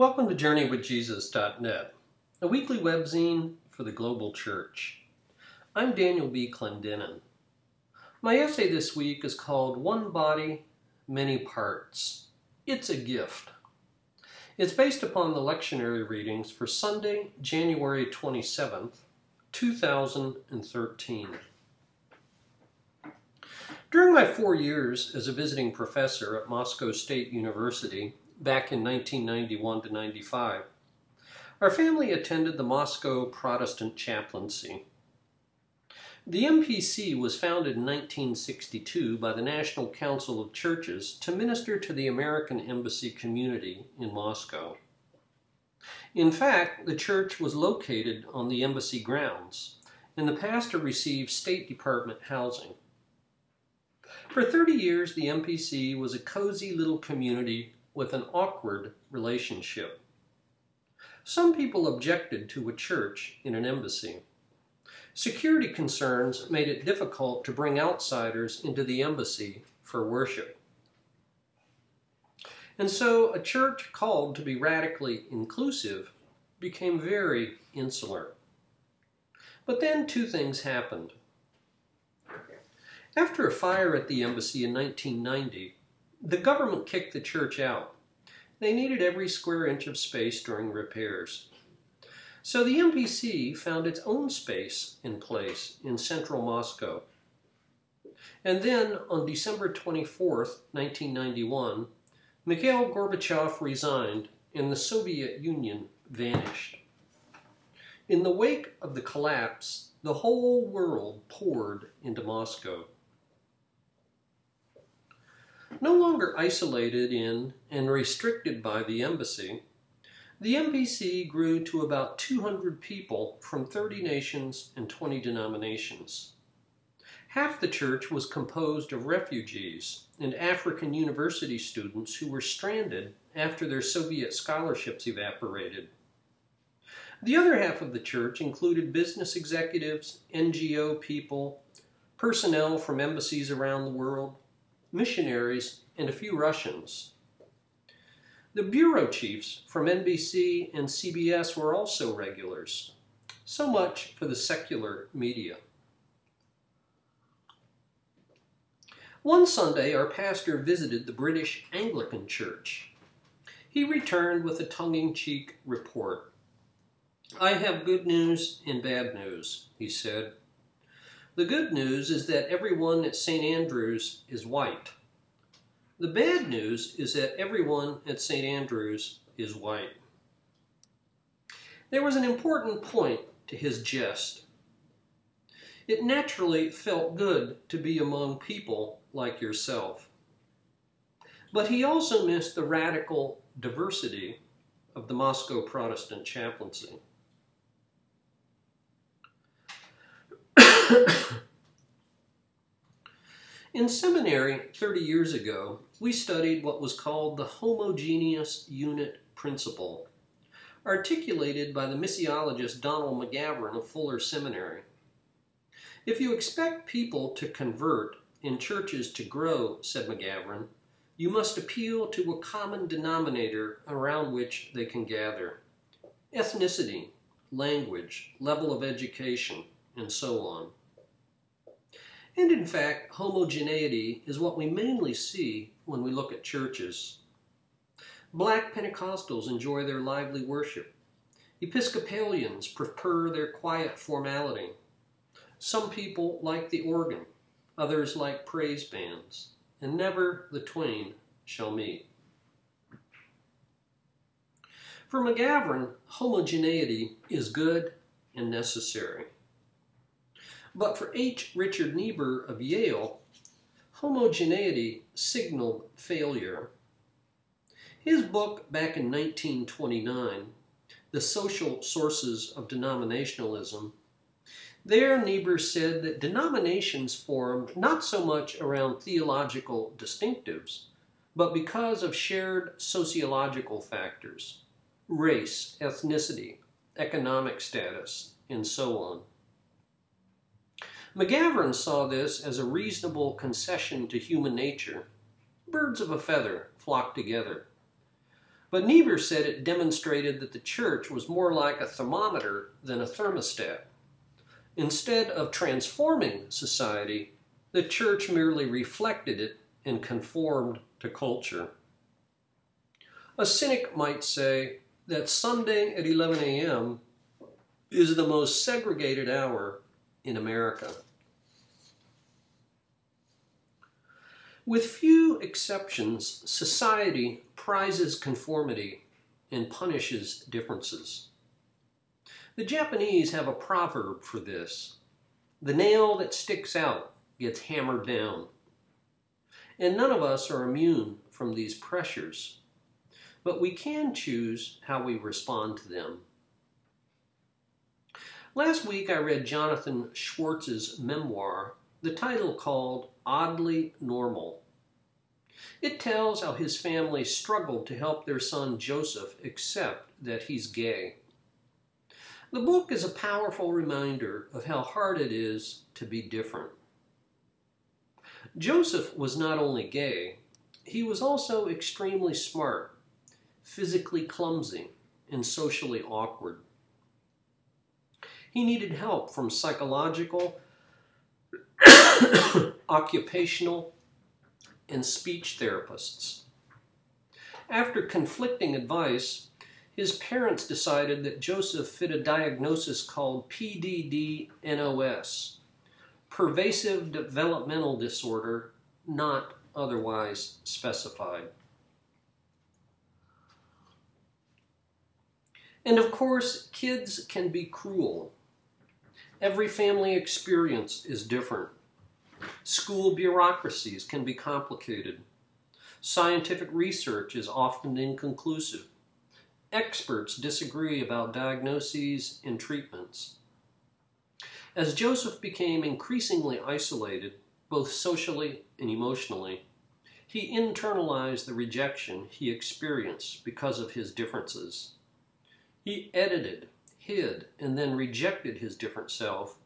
Welcome to JourneyWithJesus.net, a weekly webzine for the global church. I'm Daniel B. Clendenin. My essay this week is called One Body, Many Parts. It's a Gift. It's based upon the lectionary readings for Sunday, January 27th, 2013. During my four years as a visiting professor at Moscow State University back in 1991 to 95, our family attended the Moscow Protestant Chaplaincy. The MPC was founded in 1962 by the National Council of Churches to minister to the American Embassy community in Moscow. In fact, the church was located on the embassy grounds, and the pastor received State Department housing. For 30 years, the MPC was a cozy little community with an awkward relationship. Some people objected to a church in an embassy. Security concerns made it difficult to bring outsiders into the embassy for worship. And so a church called to be radically inclusive became very insular. But then two things happened. After a fire at the embassy in 1990, the government kicked the church out. They needed every square inch of space during repairs. So the MPC found its own space in place in central Moscow. And then on December 24th, 1991, Mikhail Gorbachev resigned and the Soviet Union vanished. In the wake of the collapse, the whole world poured into Moscow. No longer isolated in and restricted by the embassy, the MPC grew to about 200 people from 30 nations and 20 denominations. Half the church was composed of refugees and African university students who were stranded after their Soviet scholarships evaporated. The other half of the church included business executives, NGO people, personnel from embassies around the world, missionaries, and a few Russians. The bureau chiefs from NBC and CBS were also regulars. So much for the secular media. One Sunday, our pastor visited the British Anglican Church. He returned with a tongue in cheek report. I have good news and bad news, he said. The good news is that everyone at St. Andrews is white. The bad news is that everyone at St. Andrews is white. There was an important point to his jest. It naturally felt good to be among people like yourself. But he also missed the radical diversity of the Moscow Protestant chaplaincy. In seminary 30 years ago, we studied what was called the homogeneous unit principle, articulated by the missiologist Donald McGavran of Fuller Seminary. If you expect people to convert and churches to grow, said McGavran, you must appeal to a common denominator around which they can gather ethnicity, language, level of education, and so on. And in fact, homogeneity is what we mainly see when we look at churches. Black Pentecostals enjoy their lively worship. Episcopalians prefer their quiet formality. Some people like the organ, others like praise bands, and never the twain shall meet. For McGavran, homogeneity is good and necessary. But for H. Richard Niebuhr of Yale, homogeneity signaled failure. His book back in 1929, The Social Sources of Denominationalism, there Niebuhr said that denominations formed not so much around theological distinctives, but because of shared sociological factors race, ethnicity, economic status, and so on. McGavran saw this as a reasonable concession to human nature. Birds of a feather flock together. But Niebuhr said it demonstrated that the church was more like a thermometer than a thermostat. Instead of transforming society, the church merely reflected it and conformed to culture. A cynic might say that Sunday at 11 a.m. is the most segregated hour in America. With few exceptions, society prizes conformity and punishes differences. The Japanese have a proverb for this the nail that sticks out gets hammered down. And none of us are immune from these pressures, but we can choose how we respond to them. Last week I read Jonathan Schwartz's memoir, the title called Oddly Normal. It tells how his family struggled to help their son Joseph accept that he's gay. The book is a powerful reminder of how hard it is to be different. Joseph was not only gay, he was also extremely smart, physically clumsy, and socially awkward. He needed help from psychological, occupational, and speech therapists. After conflicting advice, his parents decided that Joseph fit a diagnosis called PDD-NOS, pervasive developmental disorder not otherwise specified. And of course, kids can be cruel. Every family experience is different. School bureaucracies can be complicated. Scientific research is often inconclusive. Experts disagree about diagnoses and treatments. As Joseph became increasingly isolated, both socially and emotionally, he internalized the rejection he experienced because of his differences. He edited, hid, and then rejected his different self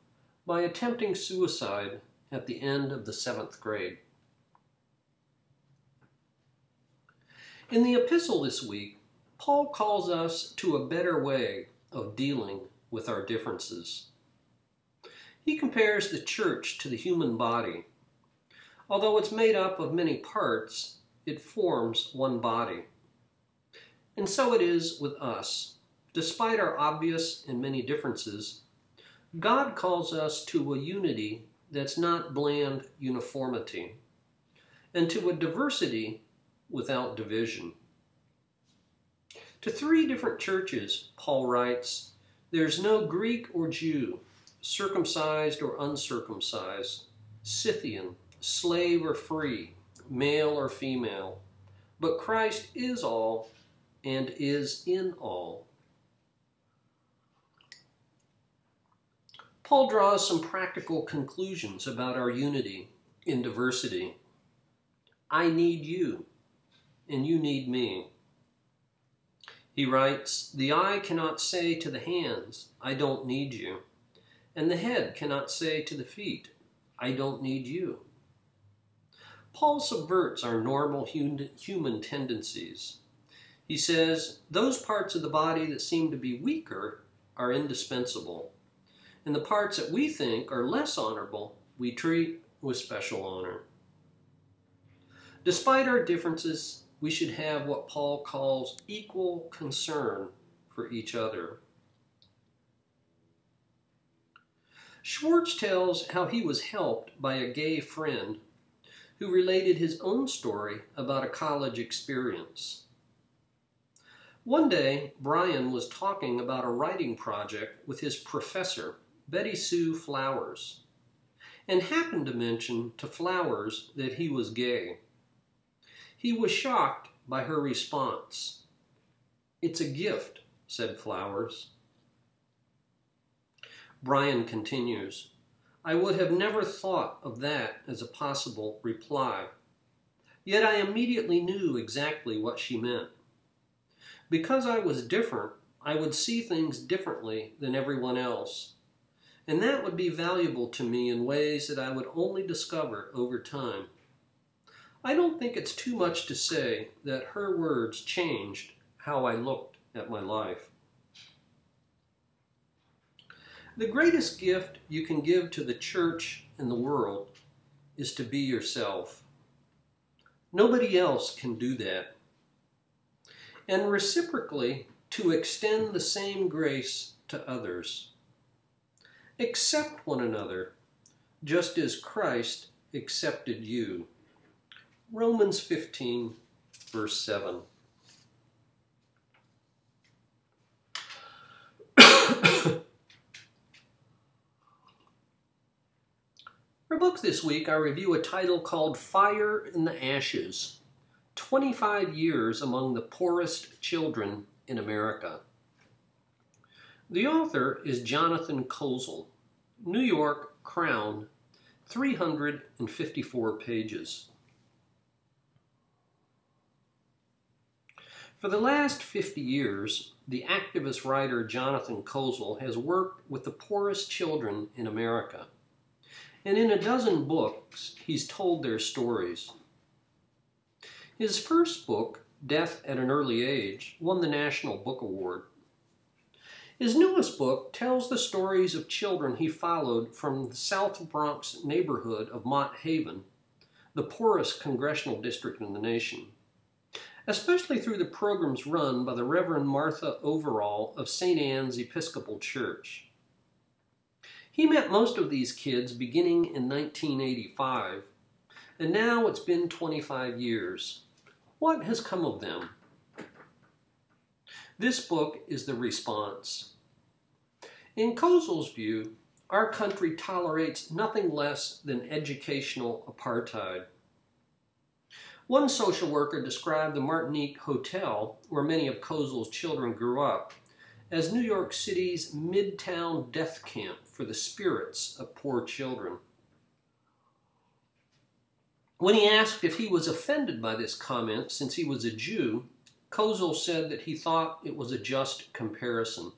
by attempting suicide at the end of the seventh grade. In the epistle this week, Paul calls us to a better way of dealing with our differences. He compares the church to the human body. Although it's made up of many parts, it forms one body. And so it is with us. Despite our obvious and many differences, God calls us to a unity that's not bland uniformity, and to a diversity without division. To three different churches, Paul writes, There's no Greek or Jew, circumcised or uncircumcised, Scythian, slave or free, male or female, but Christ is all and is in all. Paul draws some practical conclusions about our unity in diversity. I need you, and you need me. He writes, The eye cannot say to the hands, I don't need you and the head cannot say to the feet, I don't need you. Paul subverts our normal human tendencies. He says, those parts of the body that seem to be weaker are indispensable, and the parts that we think are less honorable we treat with special honor. Despite our differences, we should have what Paul calls equal concern for each other. Schwartz tells how he was helped by a gay friend who related his own story about a college experience. One day, Brian was talking about a writing project with his professor, Betty Sue Flowers, and happened to mention to Flowers that he was gay. He was shocked by her response. It's a gift, said Flowers. Brian continues, I would have never thought of that as a possible reply. Yet I immediately knew exactly what she meant. Because I was different, I would see things differently than everyone else. And that would be valuable to me in ways that I would only discover over time. I don't think it's too much to say that her words changed how I looked at my life. The greatest gift you can give to the church and the world is to be yourself. Nobody else can do that. And reciprocally, to extend the same grace to others. Accept one another, just as Christ accepted you. Romans 15, verse 7. For book this week, I review a title called Fire in the Ashes 25 Years Among the Poorest Children in America. The author is Jonathan Kozol, New York Crown, 354 pages. For the last 50 years, the activist writer Jonathan Kozol has worked with the poorest children in America and in a dozen books, he's told their stories. His first book, Death at an Early Age, won the National Book Award. His newest book tells the stories of children he followed from the South Bronx neighborhood of Mott Haven, the poorest congressional district in the nation, especially through the programs run by the Reverend Martha Overall of St. Anne's Episcopal Church. He met most of these kids beginning in 1985, and now it's been 25 years. What has come of them? This book is the response. In Kozol's view, our country tolerates nothing less than educational apartheid. One social worker described the Martinique Hotel, where many of Kozol's children grew up, as New York City's midtown death camp for the spirits of poor children. When he asked if he was offended by this comment since he was a Jew, Kozol said that he thought it was a just comparison.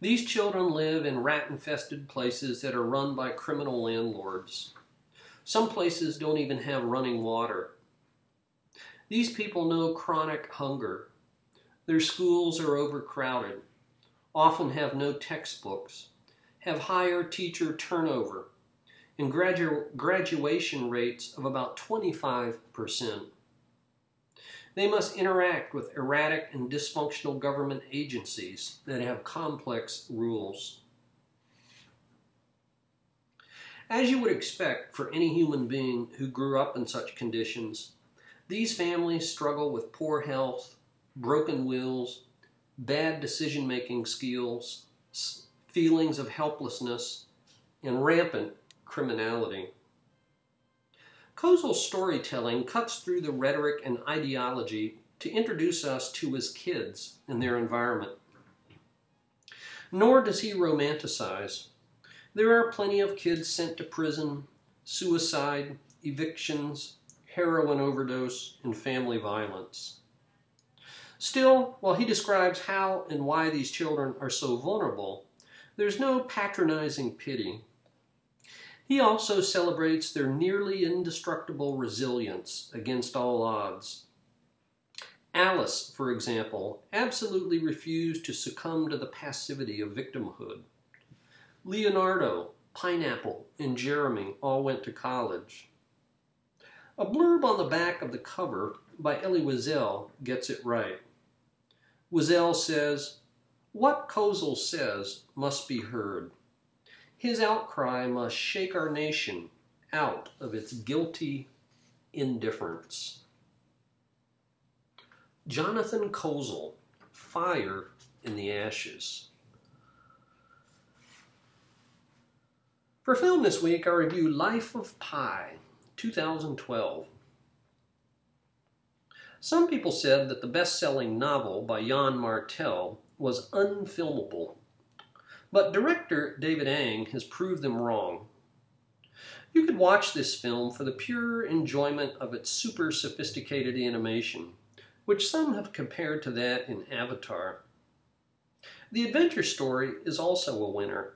These children live in rat infested places that are run by criminal landlords. Some places don't even have running water. These people know chronic hunger their schools are overcrowded, often have no textbooks, have higher teacher turnover, and gradu- graduation rates of about 25%. They must interact with erratic and dysfunctional government agencies that have complex rules. As you would expect for any human being who grew up in such conditions, these families struggle with poor health, broken wills, bad decision making skills, feelings of helplessness, and rampant criminality. Kozol's storytelling cuts through the rhetoric and ideology to introduce us to his kids and their environment. Nor does he romanticize. There are plenty of kids sent to prison, suicide, evictions, heroin overdose, and family violence. Still, while he describes how and why these children are so vulnerable, there's no patronizing pity. He also celebrates their nearly indestructible resilience against all odds. Alice, for example, absolutely refused to succumb to the passivity of victimhood. Leonardo, Pineapple, and Jeremy all went to college. A blurb on the back of the cover by Elie Wiesel gets it right. Wiesel says, What Kozol says must be heard. His outcry must shake our nation out of its guilty indifference. Jonathan Kozol, Fire in the Ashes. For film this week, I review Life of Pi, 2012. Some people said that the best selling novel by Yann Martel was unfilmable, but director David Ang has proved them wrong. You could watch this film for the pure enjoyment of its super sophisticated animation, which some have compared to that in Avatar. The adventure story is also a winner.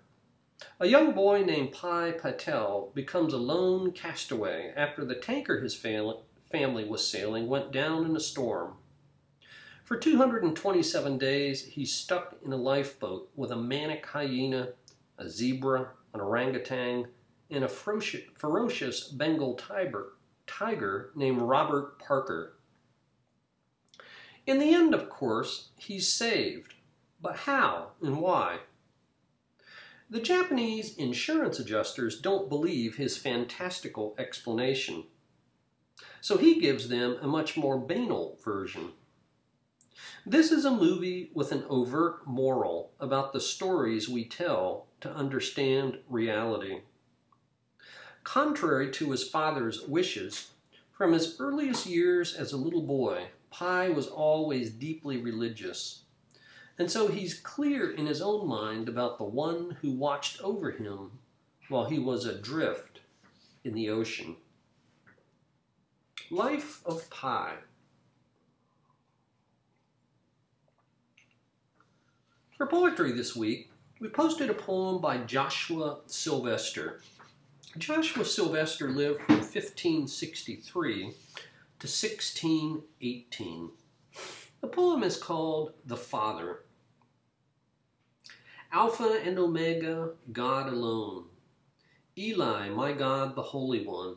A young boy named Pi Patel becomes a lone castaway after the tanker his family was sailing went down in a storm. For 227 days, he's stuck in a lifeboat with a manic hyena, a zebra, an orangutan, and a ferocious Bengal tiger, tiger named Robert Parker. In the end, of course, he's saved. But how and why? The Japanese insurance adjusters don't believe his fantastical explanation. So he gives them a much more banal version. This is a movie with an overt moral about the stories we tell to understand reality. Contrary to his father's wishes, from his earliest years as a little boy, Pi was always deeply religious. And so he's clear in his own mind about the one who watched over him while he was adrift in the ocean. Life of Pi. For poetry this week, we posted a poem by Joshua Sylvester. Joshua Sylvester lived from 1563 to 1618. The poem is called The Father. Alpha and Omega, God alone. Eli, my God, the Holy One,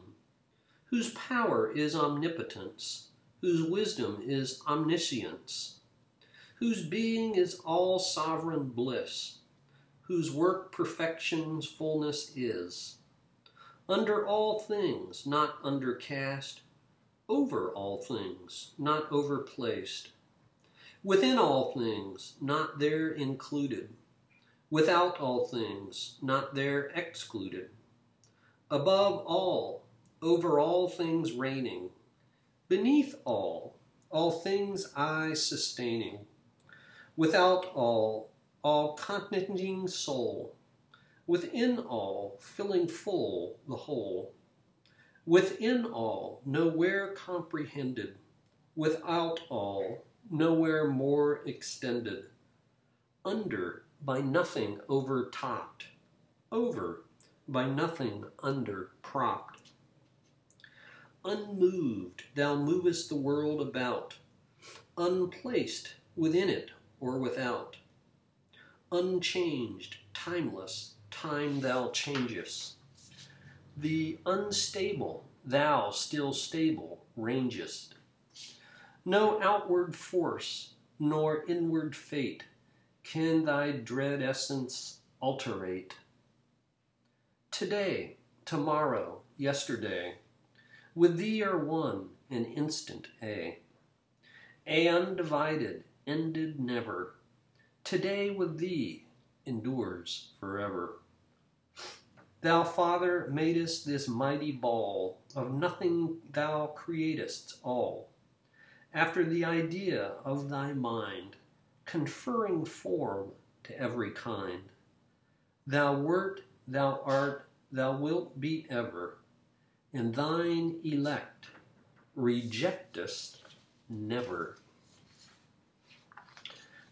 whose power is omnipotence, whose wisdom is omniscience, whose being is all sovereign bliss, whose work perfection's fullness is. Under all things, not undercast, over all things, not overplaced, within all things, not there included. Without all things, not there excluded, above all, over all things reigning, beneath all, all things I sustaining, without all, all continenting soul, within all, filling full the whole, within all, nowhere comprehended, without all, nowhere more extended, under by nothing overtopped, over by nothing under propped. Unmoved, thou movest the world about, unplaced within it or without. Unchanged, timeless, time thou changest. The unstable, thou still stable, rangest. No outward force, nor inward fate can thy dread essence alterate? Today, tomorrow, yesterday, with thee are one, an instant, A. A undivided, ended never. Today with thee endures forever. Thou, Father, madest this mighty ball, of nothing thou createst all, after the idea of thy mind conferring form to every kind. Thou wert, thou art, thou wilt be ever, and thine elect rejectest never.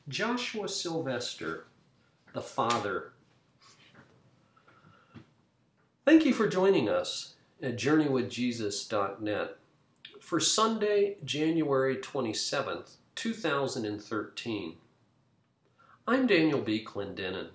Joshua Sylvester, the Father. Thank you for joining us at JourneyWithJesus.net for Sunday, January 27th, 2013. I'm Daniel B. Clendenin.